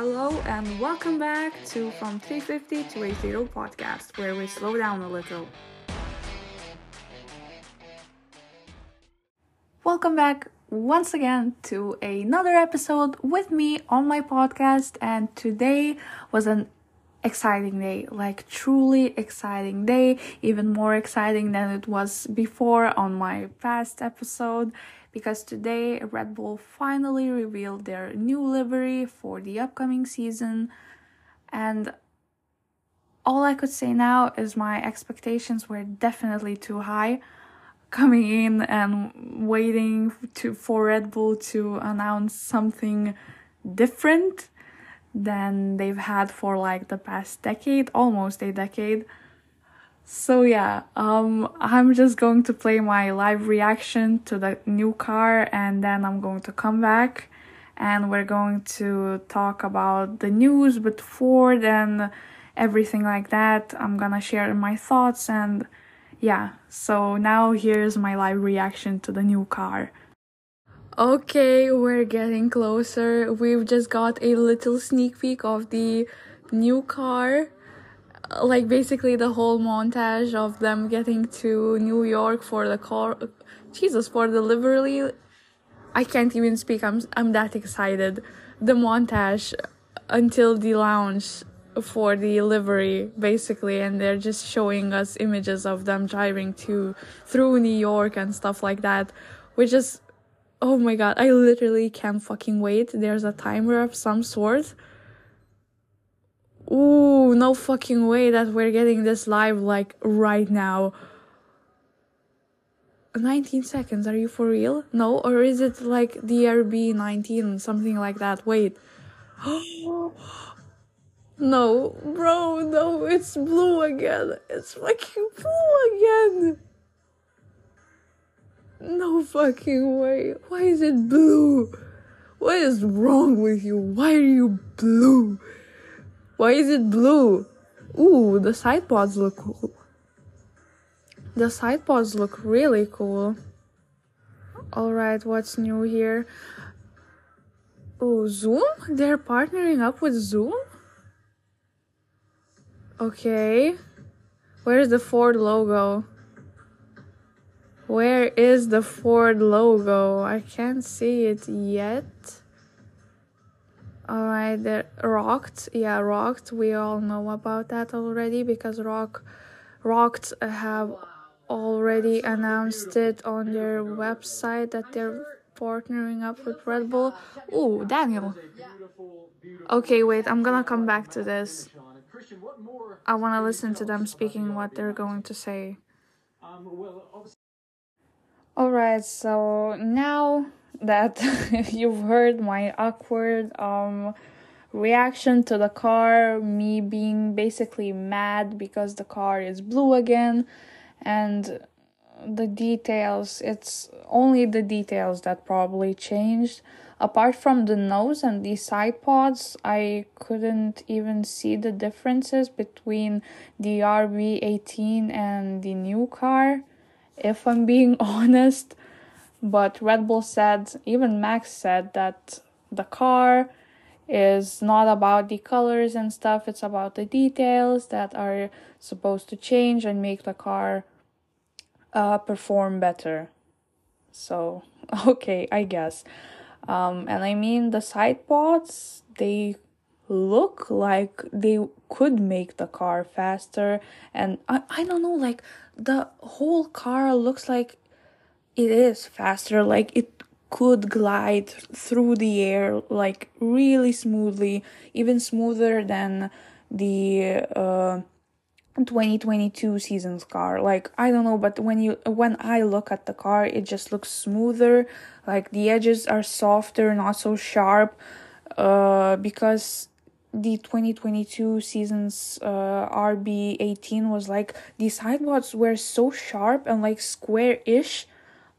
Hello and welcome back to From 350 to 80 podcast, where we slow down a little. Welcome back once again to another episode with me on my podcast, and today was an exciting day like truly exciting day even more exciting than it was before on my past episode because today Red Bull finally revealed their new livery for the upcoming season and all I could say now is my expectations were definitely too high coming in and waiting to for Red Bull to announce something different than they've had for like the past decade, almost a decade. So yeah, um I'm just going to play my live reaction to the new car and then I'm going to come back and we're going to talk about the news with Ford and everything like that. I'm gonna share my thoughts and yeah, so now here's my live reaction to the new car. Okay, we're getting closer. We've just got a little sneak peek of the new car. Like basically the whole montage of them getting to New York for the car. Jesus, for the livery. I can't even speak. I'm I'm that excited. The montage until the lounge for the livery basically and they're just showing us images of them driving to through New York and stuff like that which is oh my god I literally can't fucking wait there's a timer of some sort Ooh, no fucking way that we're getting this live like right now 19 seconds are you for real no or is it like DRB 19 something like that wait No, bro, no, it's blue again. It's fucking blue again. No fucking way. Why is it blue? What is wrong with you? Why are you blue? Why is it blue? Ooh, the side pods look cool. The side pods look really cool. Alright, what's new here? Oh, Zoom? They're partnering up with Zoom? Okay. Where's the Ford logo? Where is the Ford logo? I can't see it yet. Alright, the Rokt. Yeah, Rokt. We all know about that already because Rock Rokt have already announced it on their website that they're partnering up with Red Bull. Ooh, Daniel. Okay, wait, I'm gonna come back to this. I want to listen to them speaking what they're going to say. Alright, so now that you've heard my awkward um reaction to the car, me being basically mad because the car is blue again, and the details, it's only the details that probably changed apart from the nose and the side pods, I couldn't even see the differences between the RB18 and the new car, if I'm being honest. But Red Bull said, even Max said that the car is not about the colors and stuff, it's about the details that are supposed to change and make the car uh, perform better. So, okay, I guess. Um, and I mean, the side pods, they look like they could make the car faster. And I, I don't know, like, the whole car looks like it is faster. Like, it could glide through the air, like, really smoothly, even smoother than the. Uh, 2022 season's car like i don't know but when you when i look at the car it just looks smoother like the edges are softer not so sharp uh because the 2022 season's uh rb18 was like the sidewalls were so sharp and like square-ish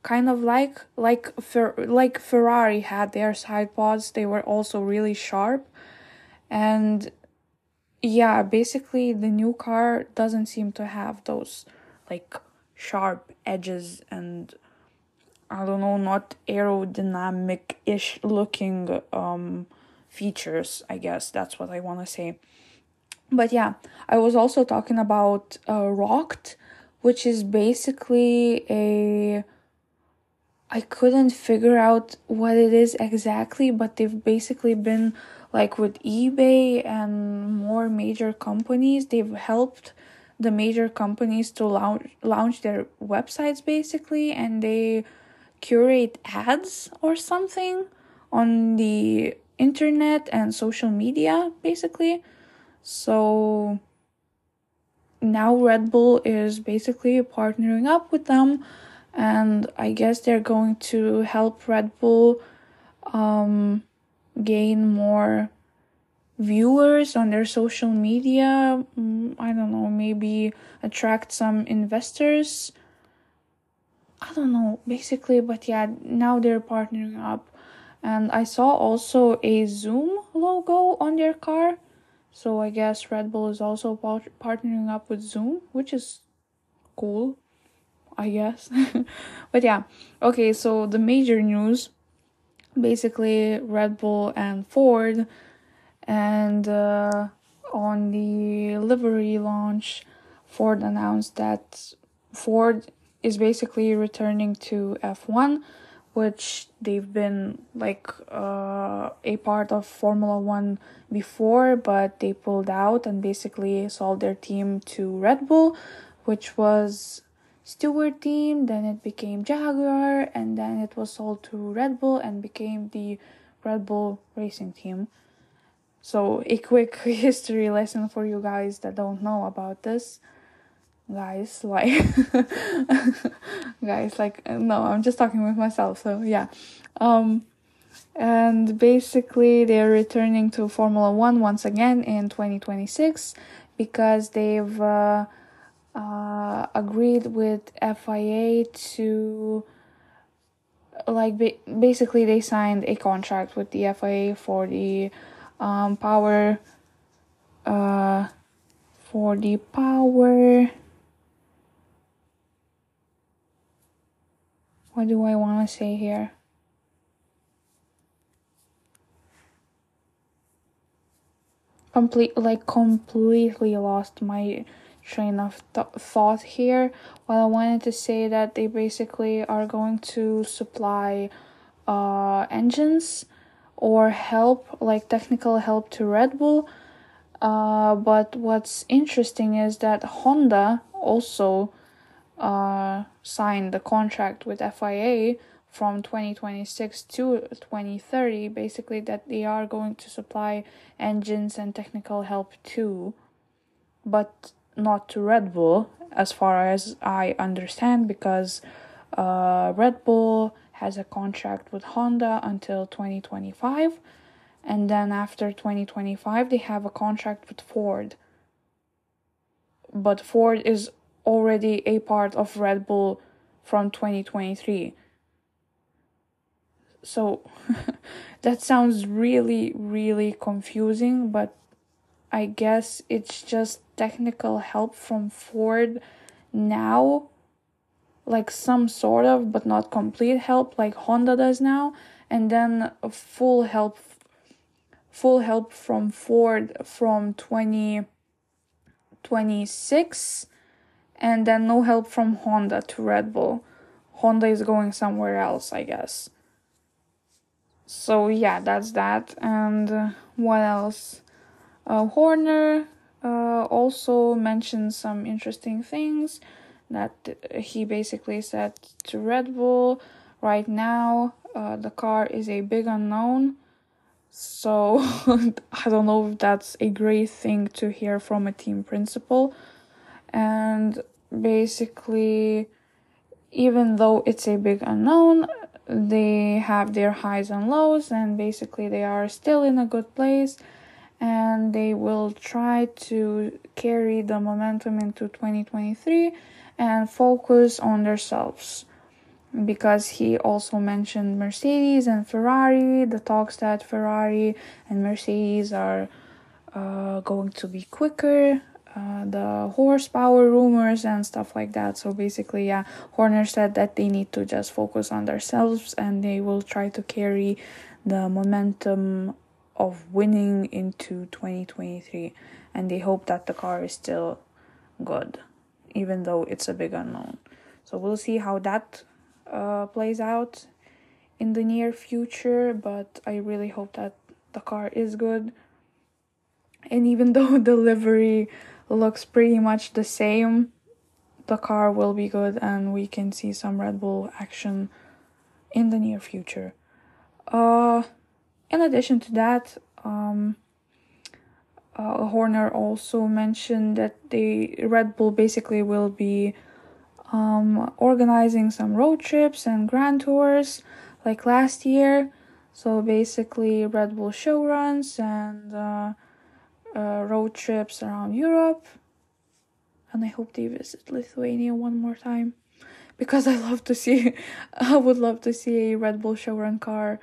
kind of like like fer- like ferrari had their side pods they were also really sharp and yeah, basically the new car doesn't seem to have those like sharp edges and I don't know, not aerodynamic ish looking um features, I guess that's what I want to say. But yeah, I was also talking about uh, Rokt, which is basically a. I couldn't figure out what it is exactly, but they've basically been like with eBay and more major companies, they've helped the major companies to launch launch their websites basically and they curate ads or something on the internet and social media basically. So now Red Bull is basically partnering up with them and I guess they're going to help Red Bull um, gain more viewers on their social media. Mm, I don't know, maybe attract some investors. I don't know, basically, but yeah, now they're partnering up. And I saw also a Zoom logo on their car. So I guess Red Bull is also part- partnering up with Zoom, which is cool, I guess. but yeah, okay, so the major news basically Red Bull and Ford and uh, on the livery launch, Ford announced that Ford is basically returning to F1, which they've been like uh, a part of Formula One before, but they pulled out and basically sold their team to Red Bull, which was Stewart team, then it became Jaguar, and then it was sold to Red Bull and became the Red Bull Racing Team. So, a quick history lesson for you guys that don't know about this. Guys, like, guys, like, no, I'm just talking with myself, so yeah. Um, and basically, they're returning to Formula One once again in 2026 because they've uh, uh, agreed with FIA to like ba- basically they signed a contract with the FIA for the um, power uh, for the power. What do I want to say here? Complete like completely lost my train of th- thought here well i wanted to say that they basically are going to supply uh, engines or help, like technical help to Red Bull. Uh, but what's interesting is that Honda also uh, signed the contract with FIA from 2026 to 2030, basically, that they are going to supply engines and technical help too, but not to Red Bull, as far as I understand, because uh, Red Bull has a contract with Honda until 2025 and then after 2025 they have a contract with Ford. But Ford is already a part of Red Bull from 2023. So that sounds really really confusing, but I guess it's just technical help from Ford now like some sort of but not complete help like Honda does now and then full help full help from Ford from 2026 and then no help from Honda to Red Bull. Honda is going somewhere else, I guess. So yeah, that's that. And uh, what else? Uh, Horner uh, also mentioned some interesting things that he basically said to Red Bull. Right now uh, the car is a big unknown so I don't know if that's a great thing to hear from a team principal. And basically even though it's a big unknown they have their highs and lows and basically they are still in a good place and they will try to carry the momentum into 2023 and focus on themselves because he also mentioned Mercedes and Ferrari, the talks that Ferrari and Mercedes are uh, going to be quicker, uh, the horsepower rumors and stuff like that. So basically, yeah, Horner said that they need to just focus on themselves and they will try to carry the momentum of winning into 2023 and they hope that the car is still good even though it's a big unknown. So we'll see how that uh, plays out in the near future but i really hope that the car is good. And even though the livery looks pretty much the same the car will be good and we can see some red bull action in the near future. Uh in addition to that, um, uh, Horner also mentioned that the Red Bull basically will be um, organizing some road trips and grand tours like last year. So basically, Red Bull show runs and uh, uh, road trips around Europe. And I hope they visit Lithuania one more time because I love to see, I would love to see a Red Bull show run car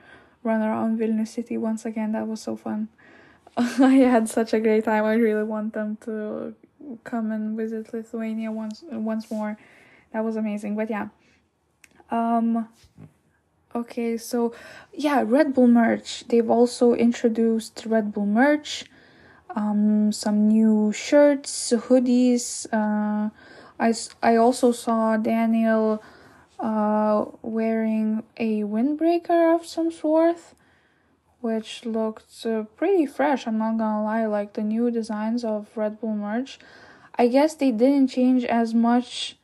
run around Vilnius city once again. That was so fun. I had such a great time. I really want them to come and visit Lithuania once once more. That was amazing. But yeah. Um okay, so yeah, Red Bull merch. They've also introduced Red Bull merch. Um some new shirts, hoodies. Uh I I also saw Daniel uh, wearing a windbreaker of some sort, which looked uh, pretty fresh. I'm not gonna lie, like the new designs of Red Bull merch. I guess they didn't change as much,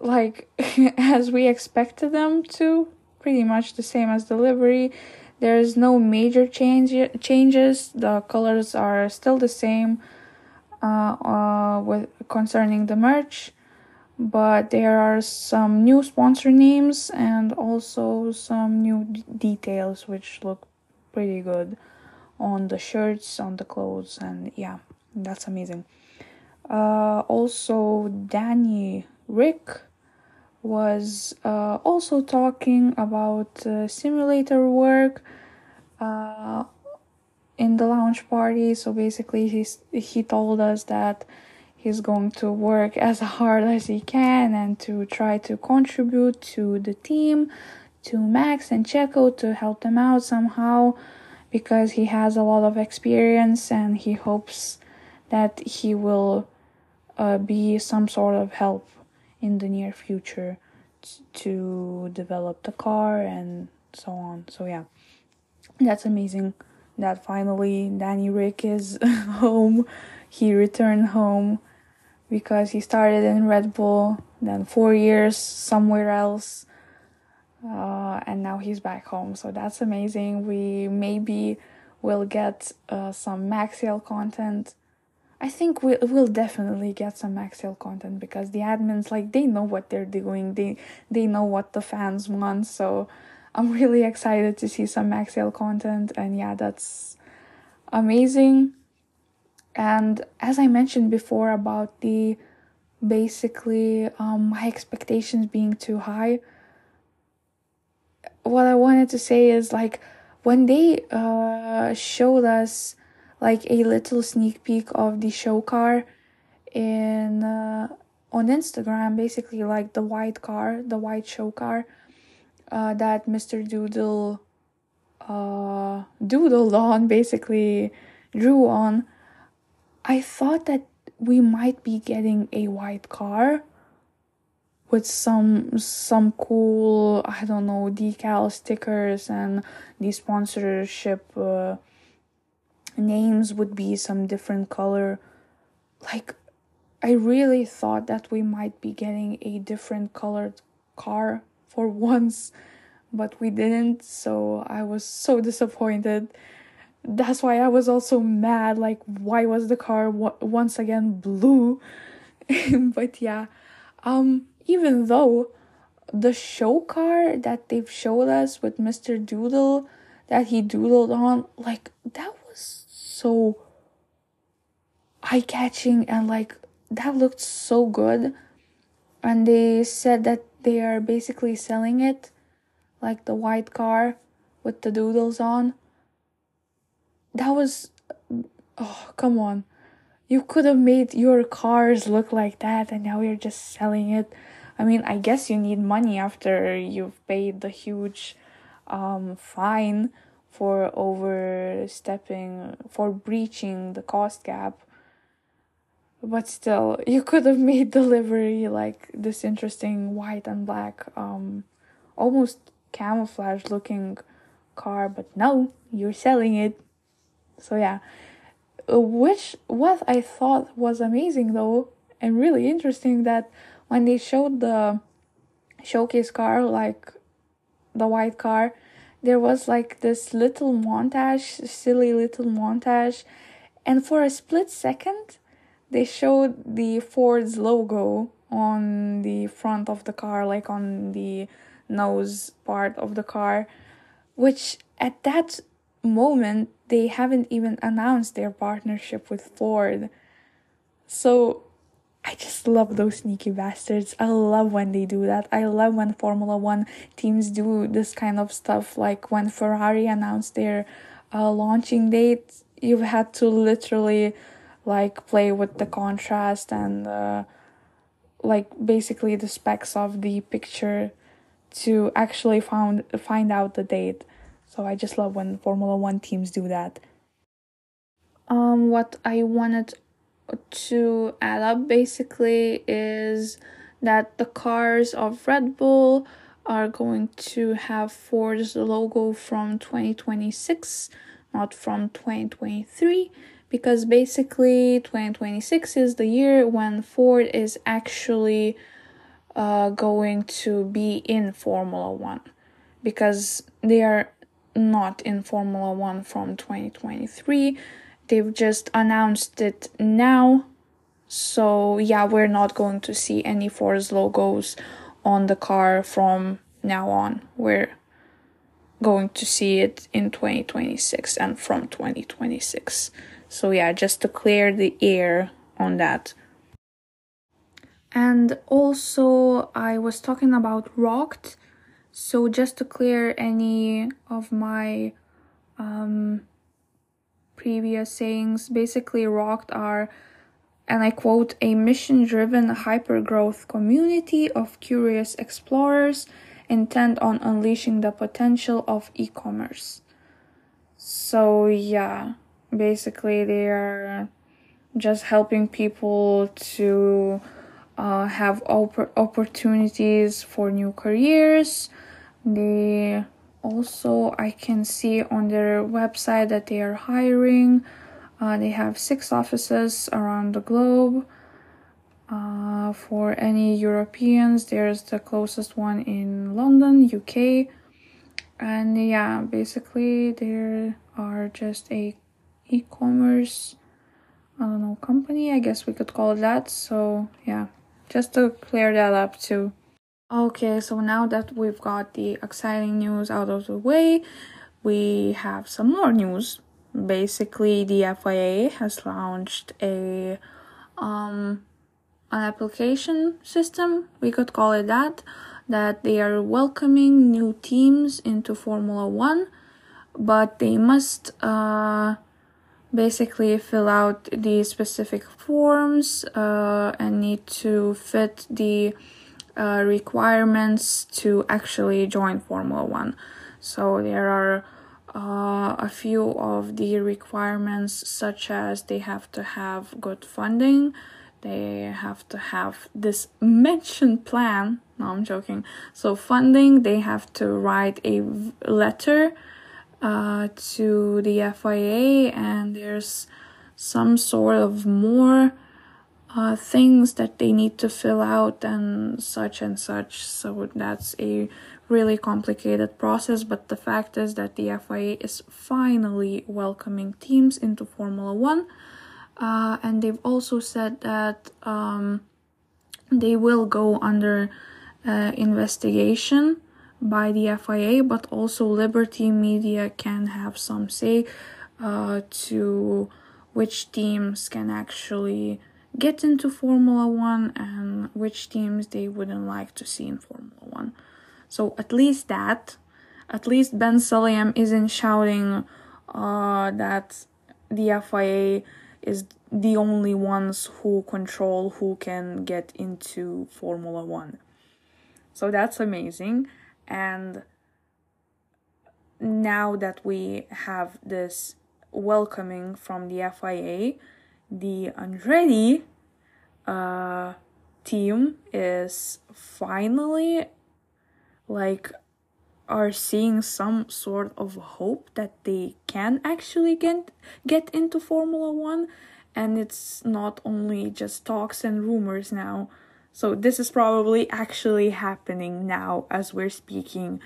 like as we expected them to. Pretty much the same as delivery. There's no major change changes. The colors are still the same. Uh, uh, with concerning the merch but there are some new sponsor names and also some new details which look pretty good on the shirts on the clothes and yeah that's amazing. Uh, also Danny Ric was uh, also talking about uh, simulator work uh, in the launch party. So basically he's, he told us that he's going to work as hard as he can and to try to contribute to the team, to Max and Checo to help them out somehow because he has a lot of experience and he hopes that he will uh, be some sort of help in the near future t- to develop the car and so on. So, yeah, that's amazing that finally Danny Ric is home. He returned home because he started in Red Bull, then four years somewhere else, uh, and now he's back home. So that's amazing. We maybe will get uh, some Maxiel content. I think we will definitely get some Maxiel content because the admins like they know what they're doing. They they know what the fans want. So I'm really excited to see some Maxiel content, and yeah, that's amazing. And as I mentioned before about the basically um, my expectations being too high, what I wanted to say is like when they uh, showed us like a little sneak peek of the show car in uh, on Instagram, basically like the white car, the white show car uh, that Mr. Doodle uh, doodled on, basically drew on. I thought that we might be getting a white car with some some cool I don't know decal stickers and the sponsorship uh, names would be some different color. Like I really thought that we might be getting a different colored car for once but we didn't so I was so disappointed that's why I was also mad. Like, why was the car w- once again blue? but yeah, um, even though the show car that they've showed us with Mr. Doodle that he doodled on, like, that was so eye catching and like that looked so good. And they said that they are basically selling it like the white car with the doodles on that was oh come on you could have made your cars look like that and now you're just selling it i mean i guess you need money after you've paid the huge um, fine for overstepping, for breaching the cost cap. But still, you could have made the livery like this interesting white and black, um, almost camouflage looking car, but no, you're selling it. So yeah, uh, which what I thought was amazing though, and really interesting that when they showed the showcase car, like the white car, there was like this little montage, silly little montage, and for a split second, they showed the Ford's logo on the front of the car, like on the nose part of the car, which at that moment they haven't even announced their partnership with Ford. So I just love those sneaky bastards. I love when they do that. I love when Formula One teams do this kind of stuff. Like when Ferrari announced their uh, launching date, you've had to literally like play with the contrast and uh, like basically the specs of the picture to actually found find out the date. So I just love when Formula One teams do that. Um, what I wanted to add up basically is that the cars of Red Bull are going to have Ford's logo from 2026, not from 2023, because basically 2026 is the year when Ford is actually uh, going to be in Formula One, because they are not in Formula One from 2023 they've just announced it now. So, yeah, we're not going to see any Ford's logos on the car from now on. We're going to see it in 2026 and from 2026. So, yeah, just to clear the air on that. And also, I was talking about Rokt. So, just to clear any of my um, previous sayings basically Rokt are and I quote, a mission driven hyper growth community of curious explorers intent on unleashing the potential of e commerce. So, yeah, basically, they are just helping people to uh, have op- opportunities for new careers. They also i can see on their website that they are hiring. Uh, they have six offices around the globe. Uh, for any europeans there's the closest one in london uk and yeah basically there are just a e-commerce i don't know company i guess we could call it that. So yeah just to clear that up too Okay, so now that we've got the exciting news out of the way, we have some more news. Basically, the FIA has launched a um an application system, we could call it that, that they are welcoming new teams into Formula 1, but they must uh basically fill out the specific forms uh, and need to fit the uh, requirements to actually join Formula One. So there are uh, a few of the requirements, such as they have to have good funding, they have to have this mentioned plan. No, I'm joking. So, funding, they have to write a letter uh, to the FIA, and there's some sort of more uh, things that they need to fill out and such and such. So that's a really complicated process. But the fact is that the FIA is finally welcoming teams into Formula One. Uh, and they've also said that um, they will go under uh, investigation by the FIA, but also Liberty Media can have some say uh, to which teams can actually get into Formula One and which teams they wouldn't like to see in Formula One. So at least that, at least Ben Sulayem isn't shouting uh, that the FIA is the only ones who control who can get into Formula One. So that's amazing. And now that we have this welcoming from the FIA, the Andretti uh, team is finally like are seeing some sort of hope that they can actually get get into Formula 1 and it's not only just talks and rumors now. So this is probably actually happening now as we're speaking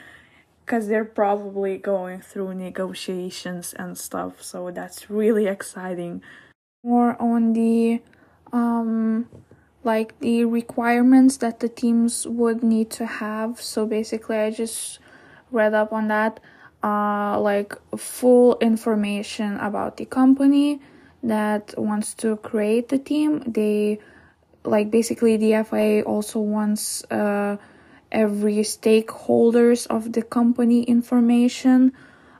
because they're probably going through negotiations and stuff. So that's really exciting. More on the um like the requirements that the teams would need to have. So basically I just read up on that uh like full information about the company that wants to create the team. They like basically the FIA also wants uh every stakeholders of the company information,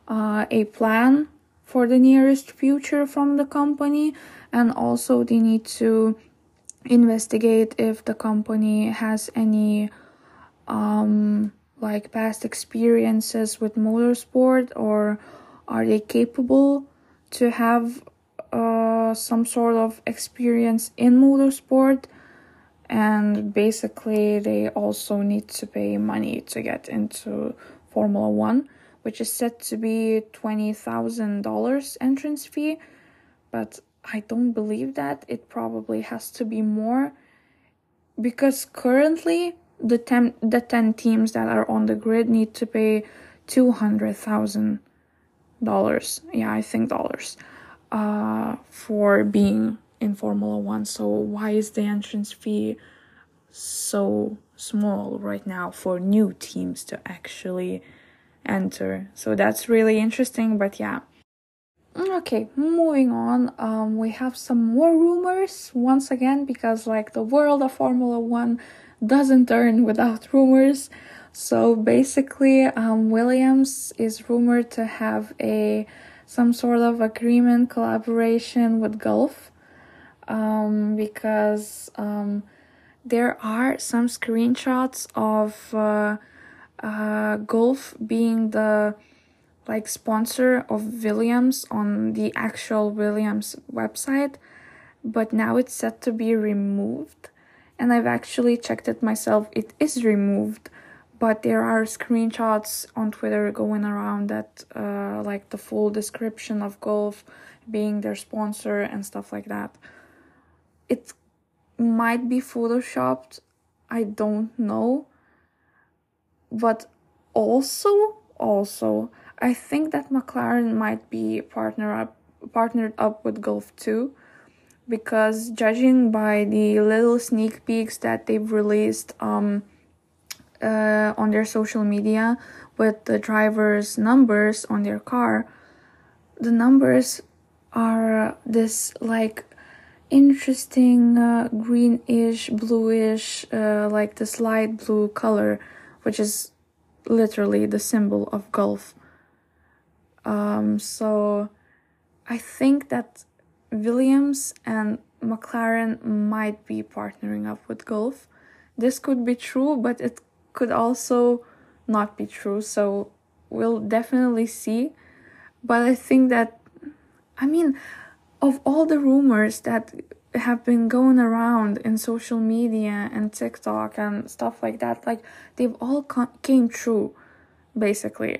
uh, a plan for the nearest future from the company, and also they need to investigate if the company has any um, like past experiences with motorsport or are they capable to have uh, some sort of experience in motorsport. And basically they also need to pay money to get into Formula 1 which is set to be $20,000 entrance fee. But I don't believe that it probably has to be more because currently the 10 the 10 teams that are on the grid need to pay $200,000 yeah I think dollars uh for being in Formula One. So why is the entrance fee so small right now for new teams to actually enter? So that's really interesting, but yeah. Okay, moving on. Um, we have some more rumors once again because like the world of Formula One doesn't turn without rumors. So basically, um, Williams is rumored to have a some sort of agreement collaboration with Gulf um, because um, there are some screenshots of uh, uh, Gulf being the like sponsor of Williams on the actual Williams website, but now it's set to be removed. And I've actually checked it myself, it is removed, but there are screenshots on Twitter going around that, uh, like the full description of Gulf being their sponsor and stuff like that. It might be photoshopped. I don't know. But also also i think that mclaren might be partner up partnered up with gulf too because judging by the little sneak peeks that they've released um, uh, on their social media with the driver's numbers on their car the numbers are this like interesting uh, greenish bluish uh, like this light blue color which is literally the symbol of Gulf um, so i think that williams and mclaren might be partnering up with Gulf this could be true but it could also not be true. So we'll definitely see. But i think that i mean of all the rumors that have been going around in social media and TikTok and stuff like that, like they've all came true, basically.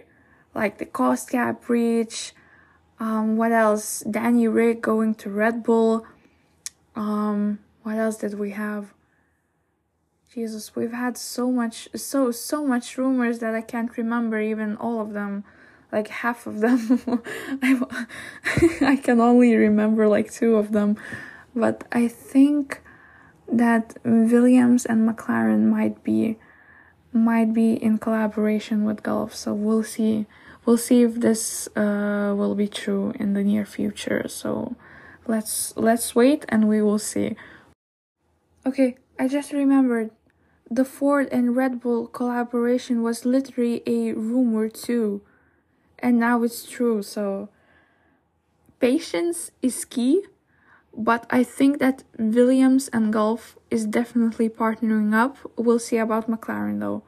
Like the cost cap breach, um, what else? Danny Ric going to Red Bull. Um, what else did we have? Jesus, we've had so much, so so much rumors that I can't remember even all of them like half of them. I, I can only remember like two of them, but I think that Williams and McLaren might be might be in collaboration with Gulf. So we'll see. We'll see if this uh, will be true in the near future. So let's let's wait and we will see. Okay, I just remembered the Ford and Red Bull collaboration was literally a rumor too and now it's true. So patience is key, but I think that Williams and Gulf is definitely partnering up. We'll see about McLaren though.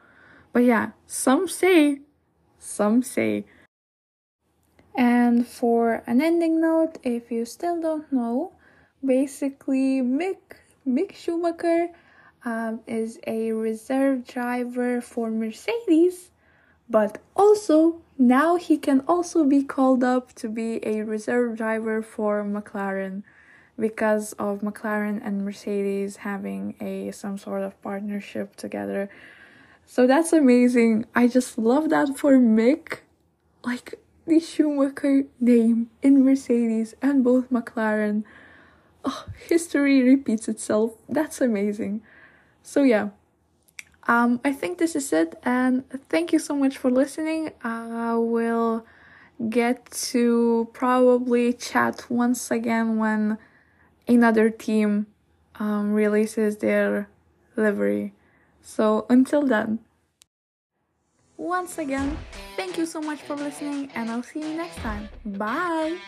But yeah, some say, some say And for an ending note, if you still don't know, basically Mick Mick Schumacher um, is a reserve driver for Mercedes, but also now he can also be called up to be a reserve driver for McLaren because of McLaren and Mercedes having a some sort of partnership together. So that's amazing. I just love that for Mick. Like the Schumacher name in Mercedes and both McLaren. Oh, history repeats itself. That's amazing. So yeah. Um, I think this is it, and thank you so much for listening. I will get to probably chat once again when another team um, releases their livery. So until then, once again, thank you so much for listening, and I'll see you next time. Bye!